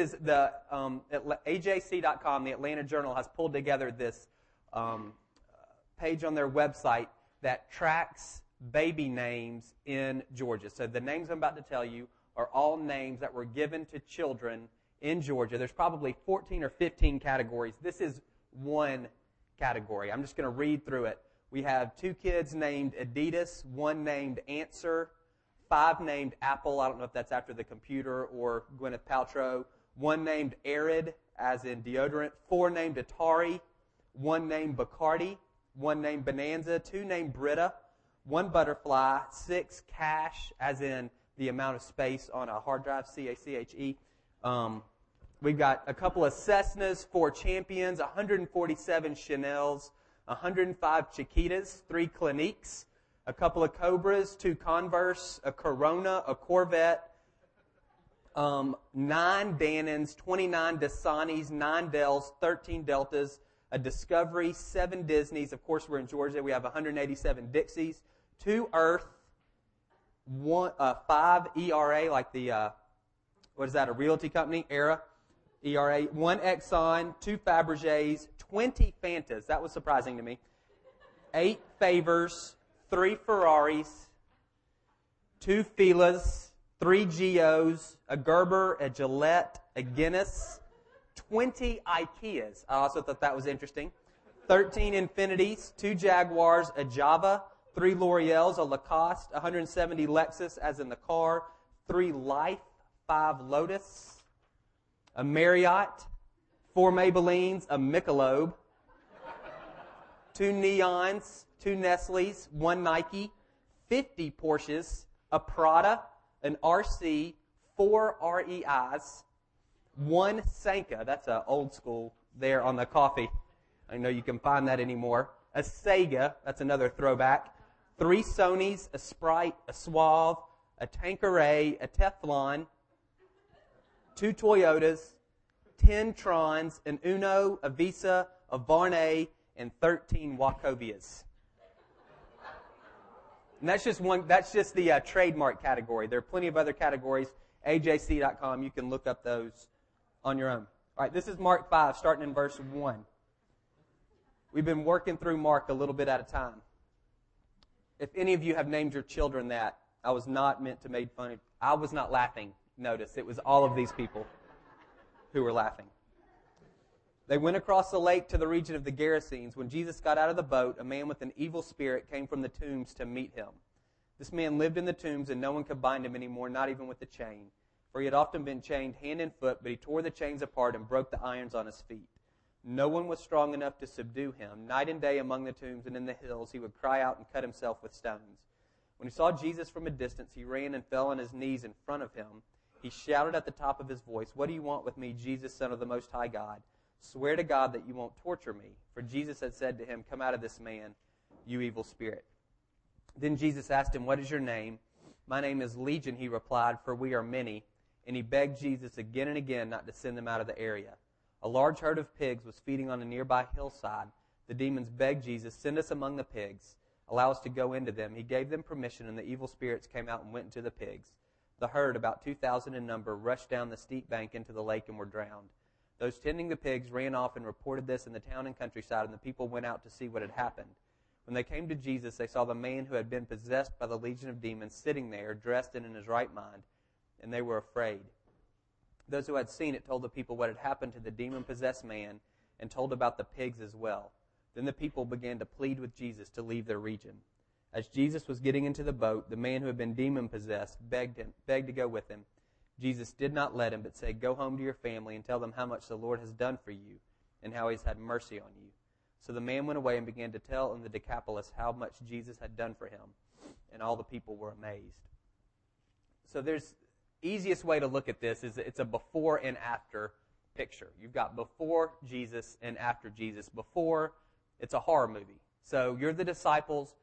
is the um, AJC.com, the Atlanta Journal, has pulled together this um, page on their website that tracks baby names in Georgia. So the names I'm about to tell you are all names that were given to children in Georgia. There's probably 14 or 15 categories. This is one category. I'm just going to read through it. We have two kids named Adidas, one named Answer, five named Apple. I don't know if that's after the computer or Gwyneth Paltrow. One named Arid, as in deodorant. Four named Atari. One named Bacardi. One named Bonanza. Two named Brita. One Butterfly. Six Cache, as in the amount of space on a hard drive, C-A-C-H-E. Um, we've got a couple of Cessnas, four Champions, 147 Chanels, 105 Chiquitas, three Cliniques, a couple of Cobras, two Converse, a Corona, a Corvette, um, nine Dannons, 29 Dasanis, nine Dells, 13 Deltas, a Discovery, seven Disneys. Of course, we're in Georgia. We have 187 Dixies, two Earth, one, uh, five ERA, like the, uh, what is that, a realty company, ERA, ERA, one Exxon, two Fabergés, 20 Fantas. That was surprising to me. Eight Favors, three Ferraris, two Filas, three Geos, a Gerber, a Gillette, a Guinness, 20 Ikeas. I also thought that was interesting. 13 Infinities, two Jaguars, a Java, three L'Oreals, a Lacoste, 170 Lexus, as in the car, three Life, five Lotus, a Marriott, four Maybellines, a Michelob, two Neons, two Nestle's, one Nike, 50 Porsches, a Prada, an RC, four REIs, one Sanka, that's an old school there on the coffee. I know you can find that anymore. A Sega, that's another throwback. Three Sonys, a Sprite, a Suave, a Tanqueray, a Teflon, two Toyotas, 10 Trons, an Uno, a Visa, a Varney, and 13 Wachovias. And that's just one, that's just the uh, trademark category. There are plenty of other categories. AJC.com, you can look up those on your own. All right, this is Mark 5, starting in verse 1. We've been working through Mark a little bit at a time. If any of you have named your children that, I was not meant to make fun of. I was not laughing. Notice it was all of these people who were laughing. They went across the lake to the region of the Gerasenes. When Jesus got out of the boat, a man with an evil spirit came from the tombs to meet him. This man lived in the tombs, and no one could bind him anymore, not even with a chain. For he had often been chained hand and foot, but he tore the chains apart and broke the irons on his feet. No one was strong enough to subdue him. Night and day among the tombs and in the hills, he would cry out and cut himself with stones. When he saw Jesus from a distance, he ran and fell on his knees in front of him. He shouted at the top of his voice, What do you want with me, Jesus, Son of the Most High God? Swear to God that you won't torture me. For Jesus had said to him, Come out of this man, you evil spirit. Then Jesus asked him, What is your name? My name is Legion, he replied, for we are many. And he begged Jesus again and again not to send them out of the area. A large herd of pigs was feeding on a nearby hillside. The demons begged Jesus, Send us among the pigs. Allow us to go into them. He gave them permission, and the evil spirits came out and went into the pigs. The herd, about 2,000 in number, rushed down the steep bank into the lake and were drowned. Those tending the pigs ran off and reported this in the town and countryside, and the people went out to see what had happened. When they came to Jesus, they saw the man who had been possessed by the legion of demons sitting there, dressed and in his right mind, and they were afraid. Those who had seen it told the people what had happened to the demon possessed man and told about the pigs as well. Then the people began to plead with Jesus to leave their region. As Jesus was getting into the boat, the man who had been demon possessed begged him, begged to go with him. Jesus did not let him, but said, Go home to your family and tell them how much the Lord has done for you and how he's had mercy on you. So the man went away and began to tell in the Decapolis how much Jesus had done for him, and all the people were amazed. So there's easiest way to look at this is it's a before and after picture. You've got before Jesus and after Jesus. Before, it's a horror movie. So you're the disciples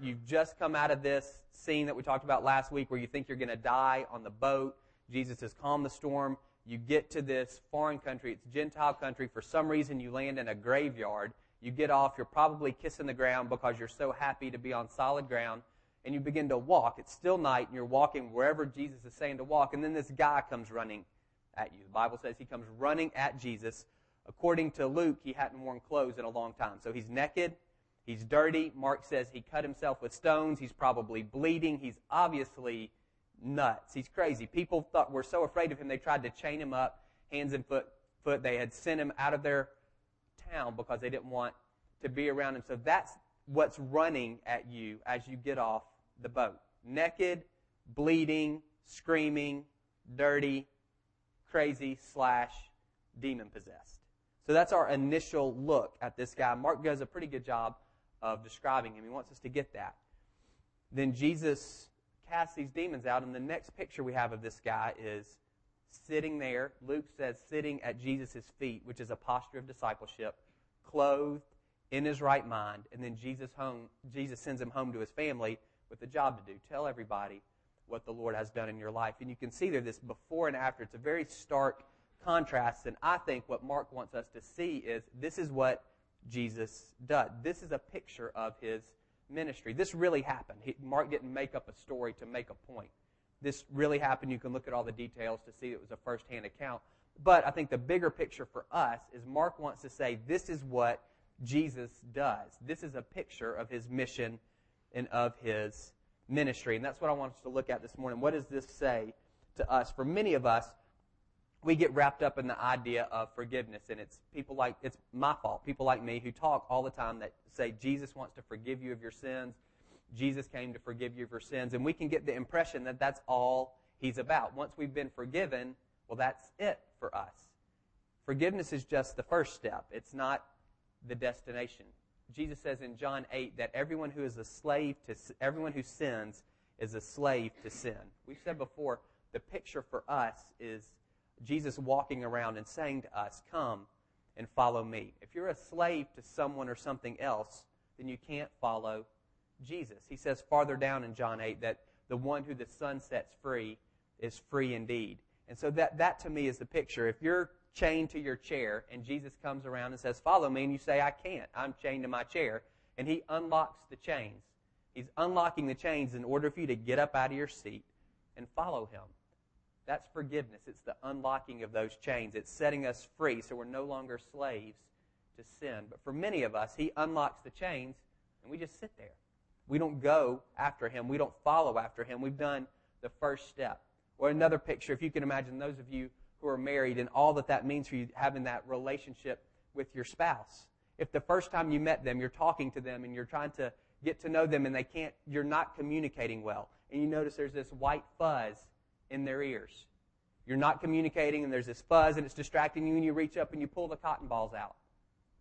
you've just come out of this scene that we talked about last week where you think you're going to die on the boat. Jesus has calmed the storm. You get to this foreign country. It's Gentile country. For some reason, you land in a graveyard. You get off. You're probably kissing the ground because you're so happy to be on solid ground. And you begin to walk. It's still night, and you're walking wherever Jesus is saying to walk. And then this guy comes running at you. The Bible says he comes running at Jesus. According to Luke, he hadn't worn clothes in a long time. So he's naked, he's dirty. Mark says he cut himself with stones. He's probably bleeding. He's obviously nuts. He's crazy. People thought were so afraid of him they tried to chain him up, hands and foot. Foot. They had sent him out of their town because they didn't want to be around him. So that's what's running at you as you get off the boat. Naked, bleeding, screaming, dirty, crazy, slash, demon possessed. So that's our initial look at this guy. Mark does a pretty good job of describing him. He wants us to get that. Then Jesus casts these demons out, and the next picture we have of this guy is sitting there. Luke says sitting at Jesus' feet, which is a posture of discipleship, clothed in his right mind, and then Jesus home Jesus sends him home to his family with a job to do. Tell everybody what the Lord has done in your life. And you can see there this before and after. It's a very stark contrast. And I think what Mark wants us to see is this is what Jesus does. This is a picture of his ministry. This really happened. He, Mark didn't make up a story to make a point. This really happened. You can look at all the details to see it was a firsthand account. But I think the bigger picture for us is Mark wants to say this is what Jesus does. This is a picture of his mission and of his ministry. And that's what I want us to look at this morning. What does this say to us? For many of us, we get wrapped up in the idea of forgiveness. And it's people like, it's my fault, people like me who talk all the time that say Jesus wants to forgive you of your sins. Jesus came to forgive you of your sins. And we can get the impression that that's all he's about. Once we've been forgiven, well, that's it for us. Forgiveness is just the first step. It's not the destination. Jesus says in John 8 that everyone who is a slave to everyone who sins is a slave to sin. We've said before the picture for us is Jesus walking around and saying to us, "Come and follow me." If you're a slave to someone or something else, then you can't follow Jesus. He says farther down in John 8 that the one who the Son sets free is free indeed. And so that, that to me is the picture. If you're chained to your chair and Jesus comes around and says, Follow me, and you say, I can't, I'm chained to my chair, and he unlocks the chains. He's unlocking the chains in order for you to get up out of your seat and follow him. That's forgiveness. It's the unlocking of those chains. It's setting us free so we're no longer slaves to sin. But for many of us, he unlocks the chains and we just sit there. We don't go after him. We don't follow after him. We've done the first step. Or another picture, if you can imagine those of you who are married and all that that means for you having that relationship with your spouse. If the first time you met them, you're talking to them and you're trying to get to know them and they can't, you're not communicating well. And you notice there's this white fuzz in their ears. You're not communicating and there's this fuzz and it's distracting you and you reach up and you pull the cotton balls out.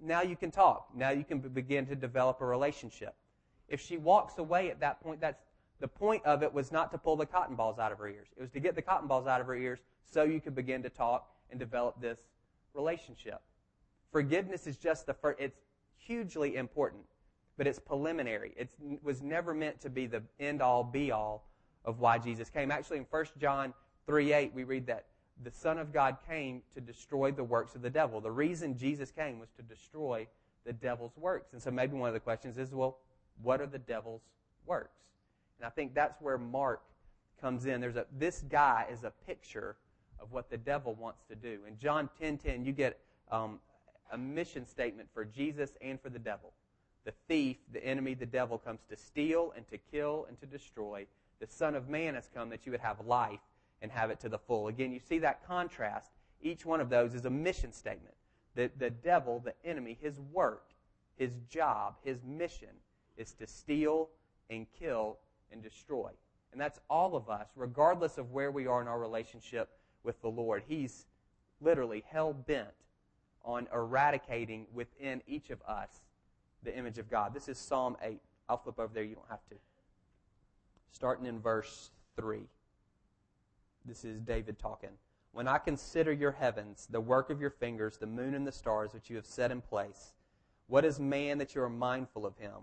Now you can talk. Now you can begin to develop a relationship. If she walks away at that point, that's the point of it was not to pull the cotton balls out of her ears. It was to get the cotton balls out of her ears so you could begin to talk and develop this relationship. Forgiveness is just the first, it's hugely important, but it's preliminary. It was never meant to be the end all be all of why Jesus came. Actually, in 1 John 3 8, we read that the Son of God came to destroy the works of the devil. The reason Jesus came was to destroy the devil's works. And so maybe one of the questions is, well, what are the devil's works? And I think that's where Mark comes in. There's a this guy is a picture of what the devil wants to do. In John 10:10, 10, 10, you get um, a mission statement for Jesus and for the devil. The thief, the enemy, the devil comes to steal and to kill and to destroy. The Son of Man has come that you would have life and have it to the full. Again, you see that contrast. Each one of those is a mission statement. The, the devil, the enemy, his work, his job, his mission is to steal and kill and destroy. And that's all of us, regardless of where we are in our relationship with the Lord. He's literally hell bent on eradicating within each of us the image of God. This is Psalm 8. I'll flip over there, you don't have to. Starting in verse 3. This is David talking. When I consider your heavens, the work of your fingers, the moon and the stars which you have set in place, what is man that you are mindful of him?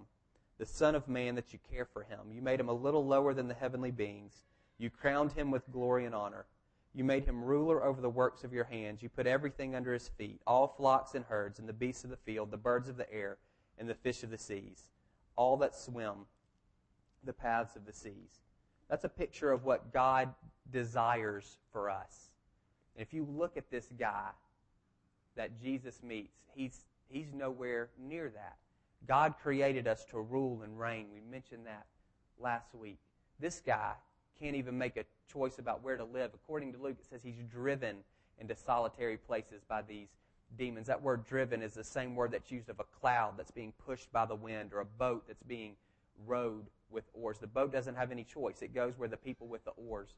The Son of Man that you care for him. You made him a little lower than the heavenly beings. You crowned him with glory and honor. You made him ruler over the works of your hands. You put everything under his feet, all flocks and herds, and the beasts of the field, the birds of the air, and the fish of the seas, all that swim the paths of the seas. That's a picture of what God desires for us. And if you look at this guy that Jesus meets, he's, he's nowhere near that. God created us to rule and reign. We mentioned that last week. This guy can't even make a choice about where to live. According to Luke, it says he's driven into solitary places by these demons. That word driven is the same word that's used of a cloud that's being pushed by the wind or a boat that's being rowed with oars. The boat doesn't have any choice. It goes where the people with the oars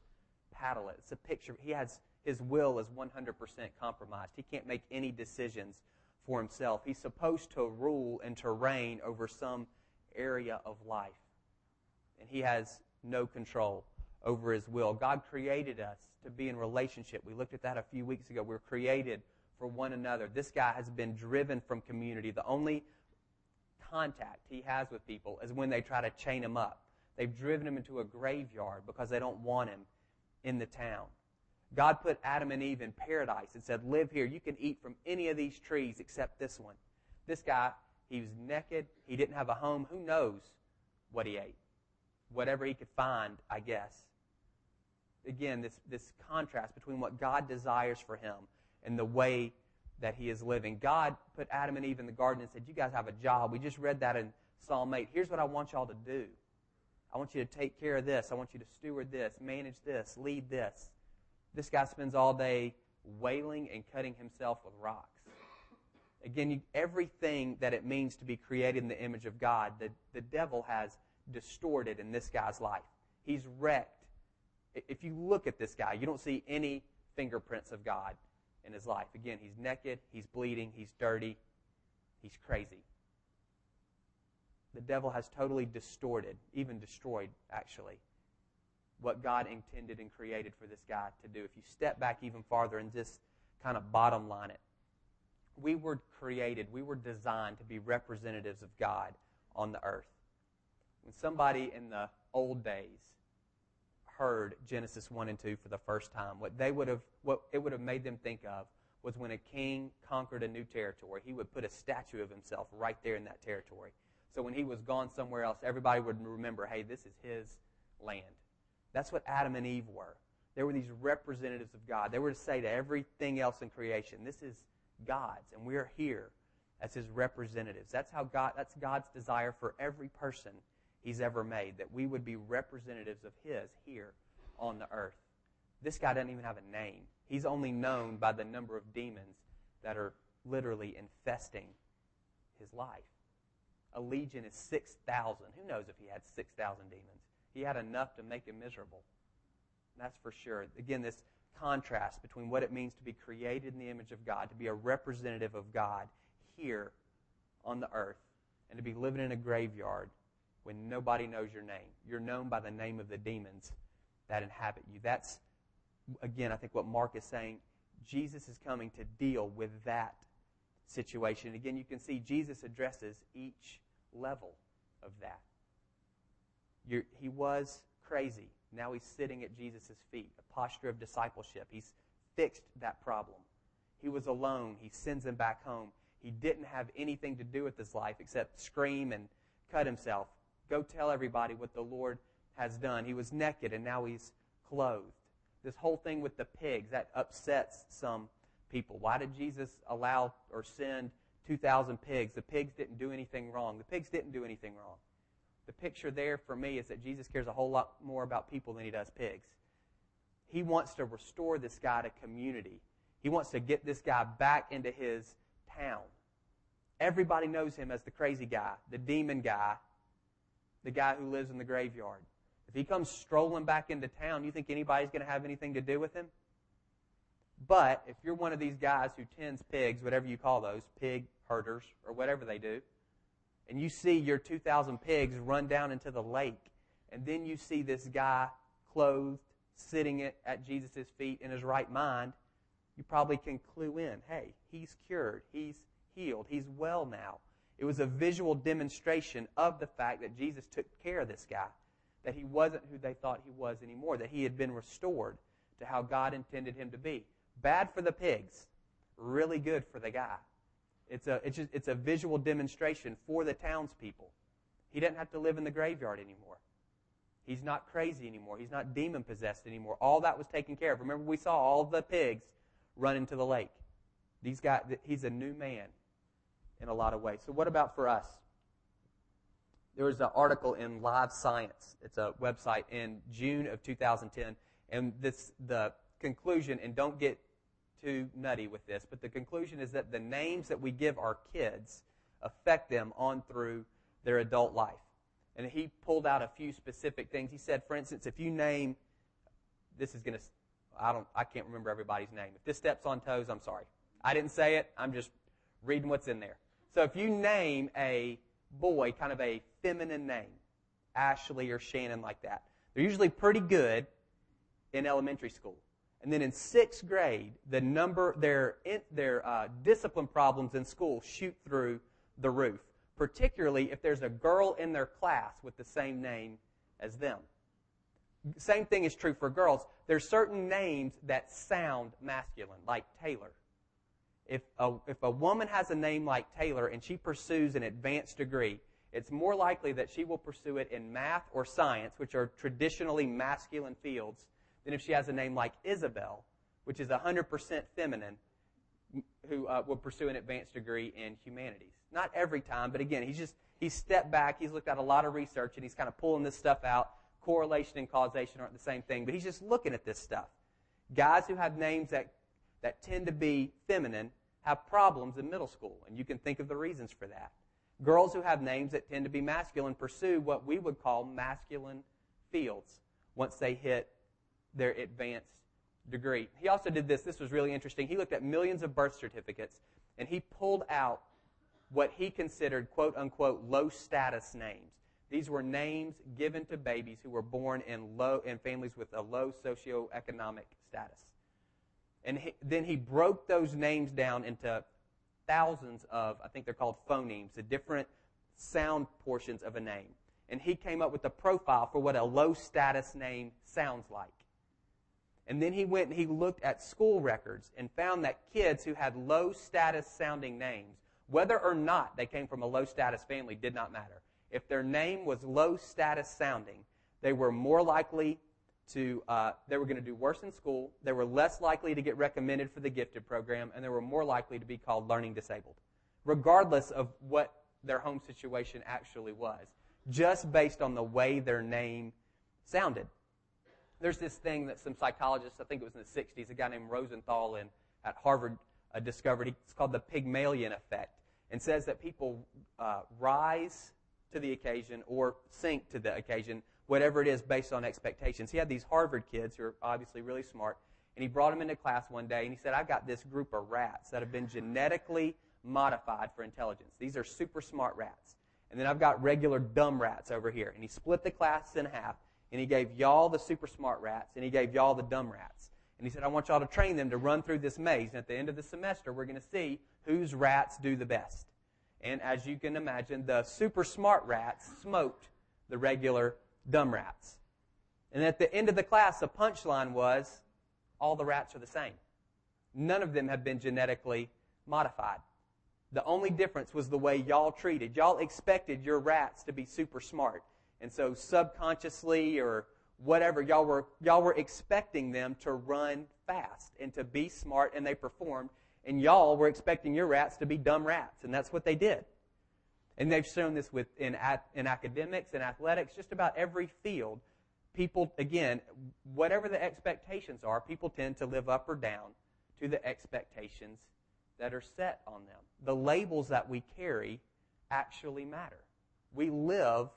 paddle it. It's a picture. He has his will is 100% compromised. He can't make any decisions for himself. He's supposed to rule and to reign over some area of life. And he has no control over his will. God created us to be in relationship. We looked at that a few weeks ago. We're created for one another. This guy has been driven from community. The only contact he has with people is when they try to chain him up. They've driven him into a graveyard because they don't want him in the town. God put Adam and Eve in paradise and said, Live here. You can eat from any of these trees except this one. This guy, he was naked. He didn't have a home. Who knows what he ate? Whatever he could find, I guess. Again, this, this contrast between what God desires for him and the way that he is living. God put Adam and Eve in the garden and said, You guys have a job. We just read that in Psalm 8. Here's what I want y'all to do I want you to take care of this. I want you to steward this, manage this, lead this. This guy spends all day wailing and cutting himself with rocks. Again, you, everything that it means to be created in the image of God, the, the devil has distorted in this guy's life. He's wrecked. If you look at this guy, you don't see any fingerprints of God in his life. Again, he's naked, he's bleeding, he's dirty, he's crazy. The devil has totally distorted, even destroyed, actually, what God intended and created for this guy to do. If you step back even farther and just kind of bottom line it, we were created, we were designed to be representatives of God on the earth. When somebody in the old days heard Genesis 1 and 2 for the first time, what they would have what it would have made them think of was when a king conquered a new territory, he would put a statue of himself right there in that territory. So when he was gone somewhere else, everybody would remember, hey, this is his land. That's what Adam and Eve were. They were these representatives of God. They were to say to everything else in creation, this is God's, and we're here as his representatives. That's how God that's God's desire for every person he's ever made, that we would be representatives of his here on the earth. This guy doesn't even have a name. He's only known by the number of demons that are literally infesting his life. A legion is 6,000. Who knows if he had 6,000 demons? He had enough to make him miserable. That's for sure. Again, this contrast between what it means to be created in the image of God, to be a representative of God here on the earth, and to be living in a graveyard when nobody knows your name. You're known by the name of the demons that inhabit you. That's, again, I think what Mark is saying. Jesus is coming to deal with that situation. Again, you can see Jesus addresses each level of that. You're, he was crazy. Now he's sitting at Jesus' feet, a posture of discipleship. He's fixed that problem. He was alone. He sends him back home. He didn't have anything to do with his life except scream and cut himself. Go tell everybody what the Lord has done. He was naked and now he's clothed. This whole thing with the pigs, that upsets some people. Why did Jesus allow or send 2,000 pigs? The pigs didn't do anything wrong. The pigs didn't do anything wrong the picture there for me is that Jesus cares a whole lot more about people than he does pigs. He wants to restore this guy to community. He wants to get this guy back into his town. Everybody knows him as the crazy guy, the demon guy, the guy who lives in the graveyard. If he comes strolling back into town, you think anybody's going to have anything to do with him? But if you're one of these guys who tends pigs, whatever you call those, pig herders, or whatever they do, and you see your 2,000 pigs run down into the lake, and then you see this guy clothed, sitting at Jesus' feet in his right mind, you probably can clue in hey, he's cured, he's healed, he's well now. It was a visual demonstration of the fact that Jesus took care of this guy, that he wasn't who they thought he was anymore, that he had been restored to how God intended him to be. Bad for the pigs, really good for the guy. It's a, it's, just, it's a visual demonstration for the townspeople. He doesn't have to live in the graveyard anymore. He's not crazy anymore. He's not demon possessed anymore. All that was taken care of. Remember, we saw all the pigs run into the lake. These guys, he's a new man in a lot of ways. So what about for us? There was an article in Live Science. It's a website in June of 2010, and this the conclusion. And don't get too nutty with this, but the conclusion is that the names that we give our kids affect them on through their adult life. And he pulled out a few specific things. He said, for instance, if you name, this is going to, I don't, I can't remember everybody's name. If this steps on toes, I'm sorry. I didn't say it. I'm just reading what's in there. So if you name a boy kind of a feminine name, Ashley or Shannon like that, they're usually pretty good in elementary school. And then in sixth grade, the number their their uh, discipline problems in school shoot through the roof. Particularly if there's a girl in their class with the same name as them. Same thing is true for girls. There's certain names that sound masculine, like Taylor. If a, if a woman has a name like Taylor and she pursues an advanced degree, it's more likely that she will pursue it in math or science, which are traditionally masculine fields, than if she has a name like Isabel, which is 100% feminine, who uh, will pursue an advanced degree in humanities. Not every time, but again, he's just, he's stepped back, he's looked at a lot of research, and he's kind of pulling this stuff out. Correlation and causation aren't the same thing, but he's just looking at this stuff. Guys who have names that, that tend to be feminine have problems in middle school, and you can think of the reasons for that. Girls who have names that tend to be masculine pursue what we would call masculine fields once they hit their advanced degree. He also did this. This was really interesting. He looked at millions of birth certificates and he pulled out what he considered quote unquote low status names. These were names given to babies who were born in low in families with a low socioeconomic status. And he, then he broke those names down into thousands of, I think they're called phonemes, the different sound portions of a name. And he came up with a profile for what a low status name sounds like. And then he went and he looked at school records and found that kids who had low status sounding names, whether or not they came from a low status family, did not matter. If their name was low status sounding, they were more likely to, uh, they were going to do worse in school, they were less likely to get recommended for the gifted program, and they were more likely to be called learning disabled, regardless of what their home situation actually was, just based on the way their name sounded there's this thing that some psychologists, I think it was in the 60s, a guy named Rosenthal in, at Harvard uh, discovered. It's called the Pygmalion effect and says that people uh, rise to the occasion or sink to the occasion, whatever it is based on expectations. He had these Harvard kids who are obviously really smart, and he brought them into class one day and he said, I've got this group of rats that have been genetically modified for intelligence. These are super smart rats. And then I've got regular dumb rats over here. And he split the class in half and he gave y'all the super smart rats, and he gave y'all the dumb rats. And he said, I want y'all to train them to run through this maze. And at the end of the semester, we're going to see whose rats do the best. And as you can imagine, the super smart rats smoked the regular dumb rats. And at the end of the class, the punchline was all the rats are the same. None of them have been genetically modified. The only difference was the way y'all treated. Y'all expected your rats to be super smart. And so subconsciously or whatever, y'all were, y'all were expecting them to run fast and to be smart, and they performed. And y'all were expecting your rats to be dumb rats, and that's what they did. And they've shown this with in, in academics and athletics, just about every field. People, again, whatever the expectations are, people tend to live up or down to the expectations that are set on them. The labels that we carry actually matter. We live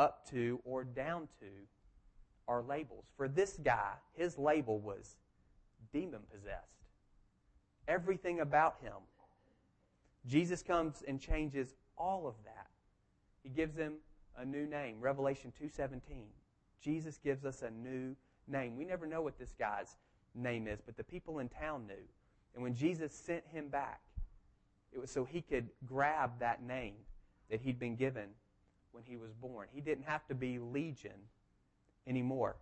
up to or down to our labels. For this guy, his label was demon possessed. Everything about him. Jesus comes and changes all of that. He gives him a new name. Revelation 2:17. Jesus gives us a new name. We never know what this guy's name is, but the people in town knew. And when Jesus sent him back, it was so he could grab that name that he'd been given when he was born. He didn't have to be Legion anymore.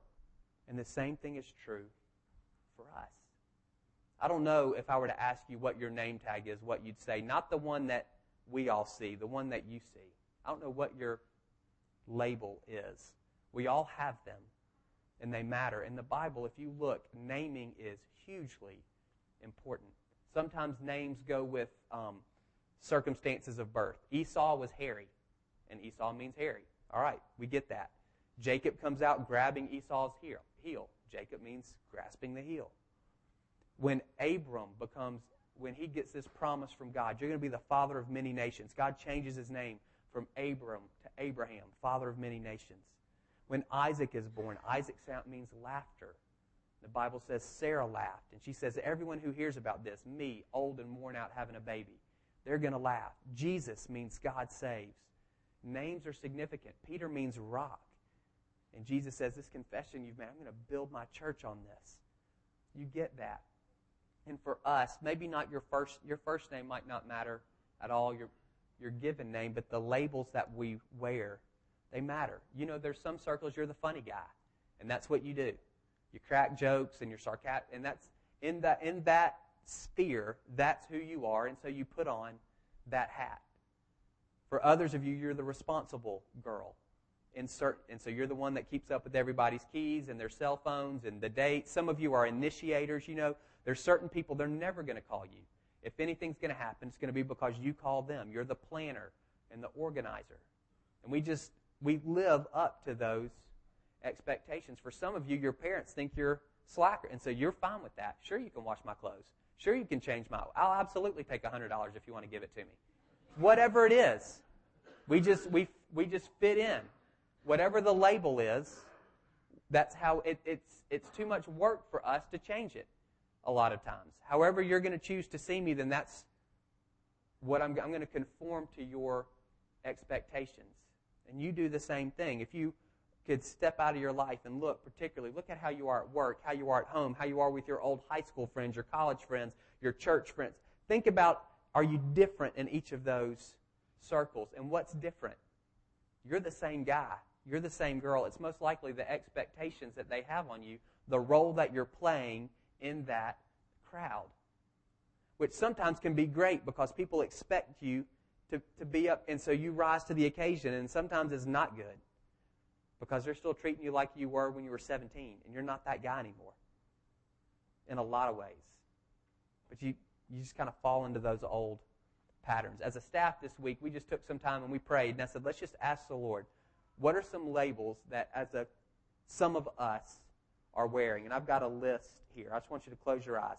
And the same thing is true for us. I don't know if I were to ask you what your name tag is, what you'd say. Not the one that we all see, the one that you see. I don't know what your label is. We all have them, and they matter. In the Bible, if you look, naming is hugely important. Sometimes names go with um, circumstances of birth. Esau was hairy, and Esau means hairy. All right, we get that. Jacob comes out grabbing Esau's heel. heel. Jacob means grasping the heel. When Abram becomes, when he gets this promise from God, you're going to be the father of many nations. God changes his name from Abram to Abraham, father of many nations. When Isaac is born, Isaac means laughter. The Bible says Sarah laughed, and she says, Everyone who hears about this, me, old and worn out, having a baby, they're going to laugh. Jesus means God saves. Names are significant. Peter means rock. And Jesus says, This confession you've made, I'm going to build my church on this. You get that. And for us, maybe not your first your first name might not matter at all, your your given name, but the labels that we wear, they matter. You know, there's some circles you're the funny guy, and that's what you do. You crack jokes and you're sarcastic, and that's in that in that sphere, that's who you are, and so you put on that hat. For others of you, you're the responsible girl. Insert, and so you're the one that keeps up with everybody's keys and their cell phones and the dates. Some of you are initiators. You know, there's certain people, they're never going to call you. If anything's going to happen, it's going to be because you call them. You're the planner and the organizer. And we just, we live up to those expectations. For some of you, your parents think you're slacker, and so you're fine with that. Sure, you can wash my clothes. Sure, you can change my. I'll absolutely take $100 if you want to give it to me. Whatever it is, we just we we just fit in. Whatever the label is, that's how it, it's it's too much work for us to change it. A lot of times, however you're going to choose to see me, then that's what I'm. I'm going to conform to your expectations, and you do the same thing. If you could step out of your life and look, particularly, look at how you are at work, how you are at home, how you are with your old high school friends, your college friends, your church friends. Think about are you different in each of those circles? And what's different? You're the same guy. You're the same girl. It's most likely the expectations that they have on you, the role that you're playing in that crowd, which sometimes can be great because people expect you to, to be up, and so you rise to the occasion, and sometimes it's not good because they're still treating you like you were when you were 17, and you're not that guy anymore in a lot of ways. But you, you just kind of fall into those old patterns. As a staff this week, we just took some time and we prayed, and I said, let's just ask the Lord, what are some labels that as a some of us are wearing? And I've got a list here. I just want you to close your eyes.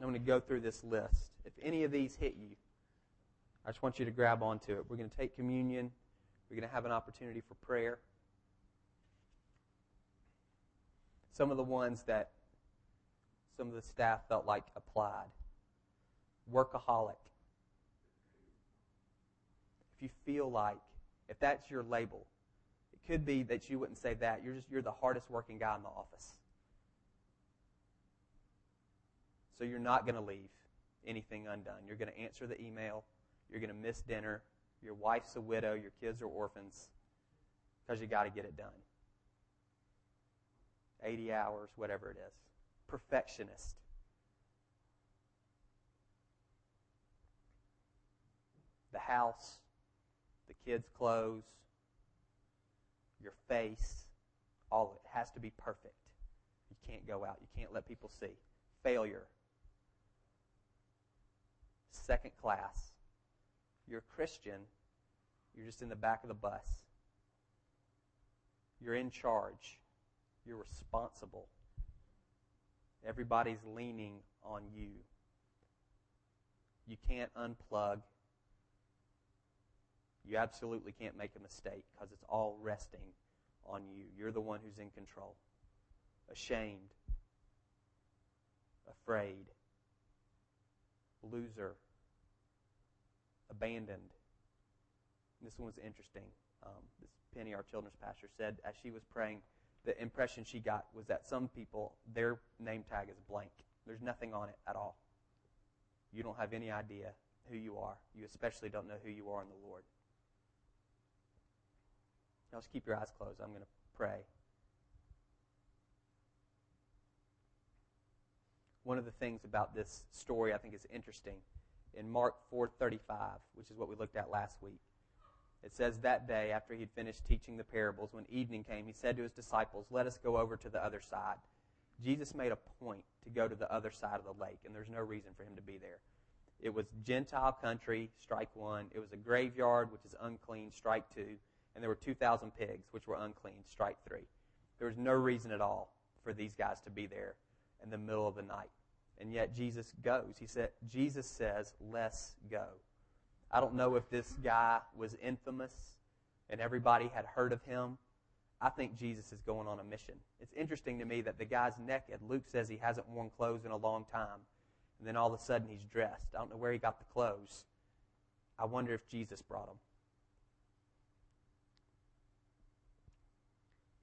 I'm going to go through this list. If any of these hit you, I just want you to grab onto it. We're going to take communion. We're going to have an opportunity for prayer. Some of the ones that some of the staff felt like applied. Workaholic. If you feel like, if that's your label, it could be that you wouldn't say that. You're just you're the hardest working guy in the office. So you're not going to leave anything undone. You're going to answer the email. You're going to miss dinner. Your wife's a widow, your kids are orphans, because you got to get it done. 80 hours, whatever it is. Perfectionist. The house, the kids' clothes, your face, all of it has to be perfect. You can't go out. You can't let people see. Failure. Second class you're a Christian, you're just in the back of the bus. You're in charge. You're responsible. Everybody's leaning on you. You can't unplug. You absolutely can't make a mistake because it's all resting on you. You're the one who's in control. Ashamed. Afraid. Loser abandoned. This one was interesting. Um, this Penny, our children's pastor, said as she was praying, the impression she got was that some people, their name tag is blank. There's nothing on it at all. You don't have any idea who you are. You especially don't know who you are in the Lord. Now, just keep your eyes closed. I'm going to pray. One of the things about this story I think is interesting in Mark 4:35, which is what we looked at last week. It says that day after he'd finished teaching the parables, when evening came, he said to his disciples, "Let us go over to the other side." Jesus made a point to go to the other side of the lake, and there's no reason for him to be there. It was Gentile country, strike one. It was a graveyard, which is unclean, strike two. And there were 2,000 pigs, which were unclean, strike three. There was no reason at all for these guys to be there in the middle of the night. And yet Jesus goes. He said, Jesus says, let's go. I don't know if this guy was infamous and everybody had heard of him. I think Jesus is going on a mission. It's interesting to me that the guy's naked. Luke says he hasn't worn clothes in a long time. And then all of a sudden he's dressed. I don't know where he got the clothes. I wonder if Jesus brought them.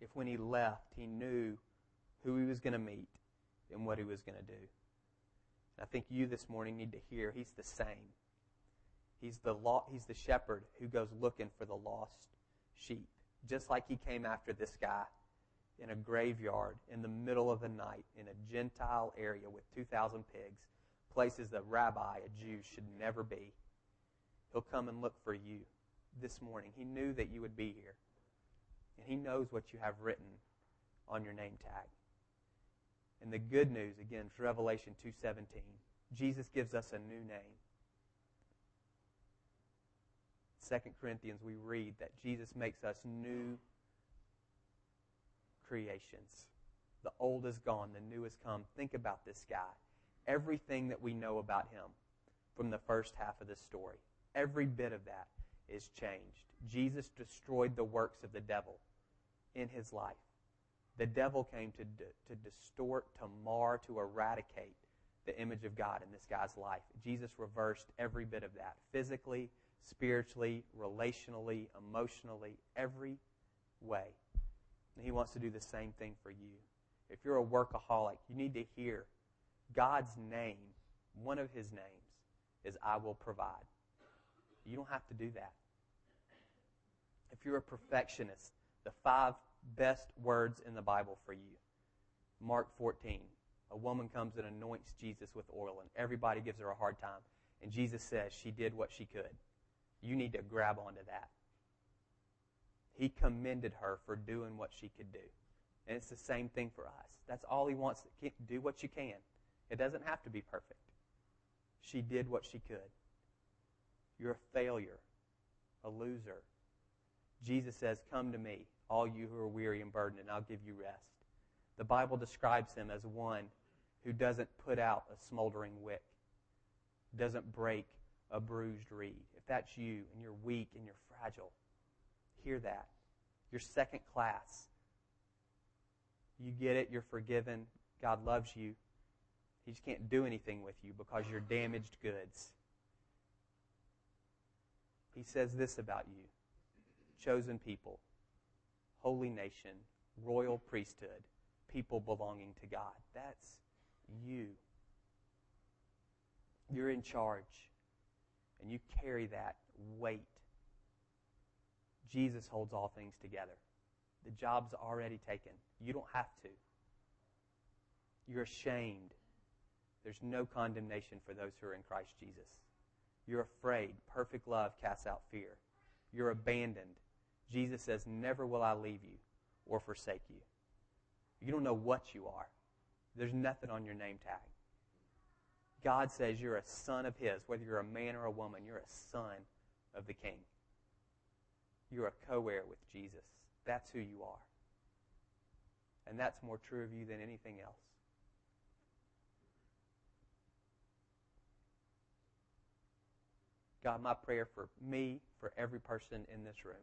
If when he left, he knew who he was going to meet and what he was going to do. And I think you this morning need to hear he's the same. He's the, law, he's the shepherd who goes looking for the lost sheep just like he came after this guy in a graveyard in the middle of the night in a Gentile area with 2,000 pigs, places that rabbi, a Jew, should never be. He'll come and look for you this morning. He knew that you would be here. And he knows what you have written on your name tag. And the good news, again, is Revelation 2.17. Jesus gives us a new name. 2 Corinthians, we read that Jesus makes us new creations. The old is gone, the new has come. Think about this guy. Everything that we know about him from the first half of this story, every bit of that is changed. Jesus destroyed the works of the devil in his life. The devil came to, to distort, to mar, to eradicate the image of God in this guy's life. Jesus reversed every bit of that physically, spiritually, relationally, emotionally, every way. And He wants to do the same thing for you. If you're a workaholic, you need to hear God's name, one of His names, is I will provide. You don't have to do that. If you're a perfectionist, the five best words in the Bible for you. Mark 14. A woman comes and anoints Jesus with oil, and everybody gives her a hard time. And Jesus says she did what she could. You need to grab onto that. He commended her for doing what she could do. And it's the same thing for us. That's all he wants. Do what you can. It doesn't have to be perfect. She did what she could. You're a failure, a loser. Jesus says, Come to me, all you who are weary and burdened, and I'll give you rest. The Bible describes him as one who doesn't put out a smoldering wick, doesn't break a bruised reed. If that's you and you're weak and you're fragile, hear that. You're second class. You get it. You're forgiven. God loves you. He just can't do anything with you because you're damaged goods. He says this about you chosen people, holy nation, royal priesthood, people belonging to God. That's you. You're in charge and you carry that weight. Jesus holds all things together. The job's already taken. You don't have to. You're ashamed. There's no condemnation for those who are in Christ Jesus. You're afraid. Perfect love casts out fear. You're abandoned. Jesus says, Never will I leave you or forsake you. You don't know what you are. There's nothing on your name tag. God says you're a son of His. Whether you're a man or a woman, you're a son of the King. You're a co heir with Jesus. That's who you are. And that's more true of you than anything else. God, my prayer for me, for every person in this room,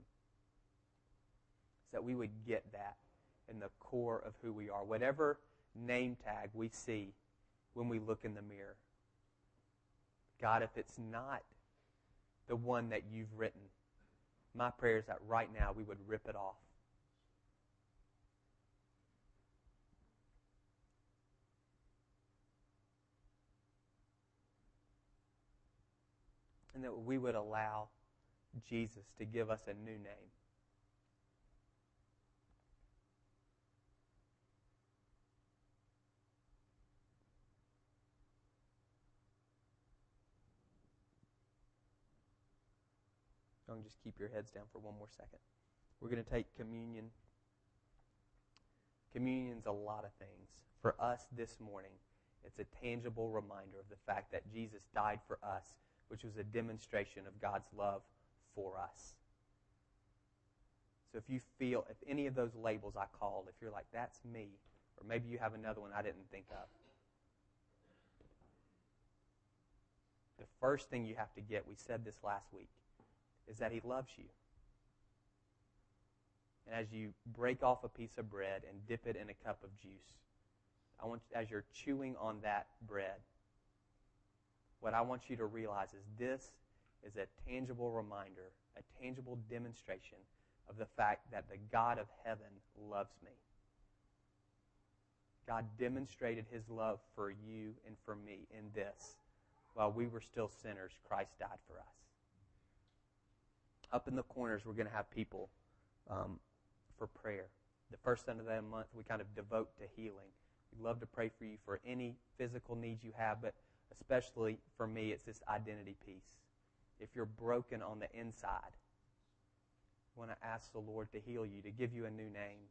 is that we would get that in the core of who we are. Whatever name tag we see when we look in the mirror, God, if it's not the one that you've written, my prayer is that right now we would rip it off. And that we would allow Jesus to give us a new name. Young, just keep your heads down for one more second. We're going to take communion. Communion's a lot of things. For us this morning, it's a tangible reminder of the fact that Jesus died for us, which was a demonstration of God's love for us. So if you feel, if any of those labels I called, if you're like, that's me, or maybe you have another one I didn't think of, the first thing you have to get, we said this last week, is that He loves you. And as you break off a piece of bread and dip it in a cup of juice, I want as you're chewing on that bread, what I want you to realize is this is a tangible reminder, a tangible demonstration of the fact that the God of heaven loves me. God demonstrated his love for you and for me in this. While we were still sinners, Christ died for us. Up in the corners, we're going to have people um, for prayer. The first Sunday of that month, we kind of devote to healing. We'd love to pray for you for any physical needs you have, but especially for me, it's this identity piece. If you're broken on the inside, I want to ask the Lord to heal you, to give you a new name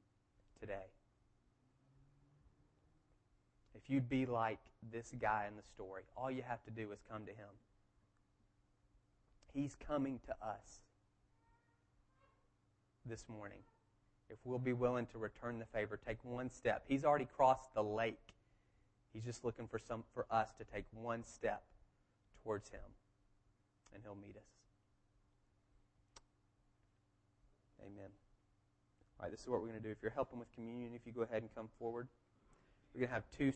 today. If you'd be like this guy in the story, all you have to do is come to him. He's coming to us this morning. If we'll be willing to return the favor, take one step. He's already crossed the lake. He's just looking for some for us to take one step towards him, and he'll meet us. Amen. All right, this is what we're going to do. If you're helping with communion, if you go ahead and come forward, we're going to have two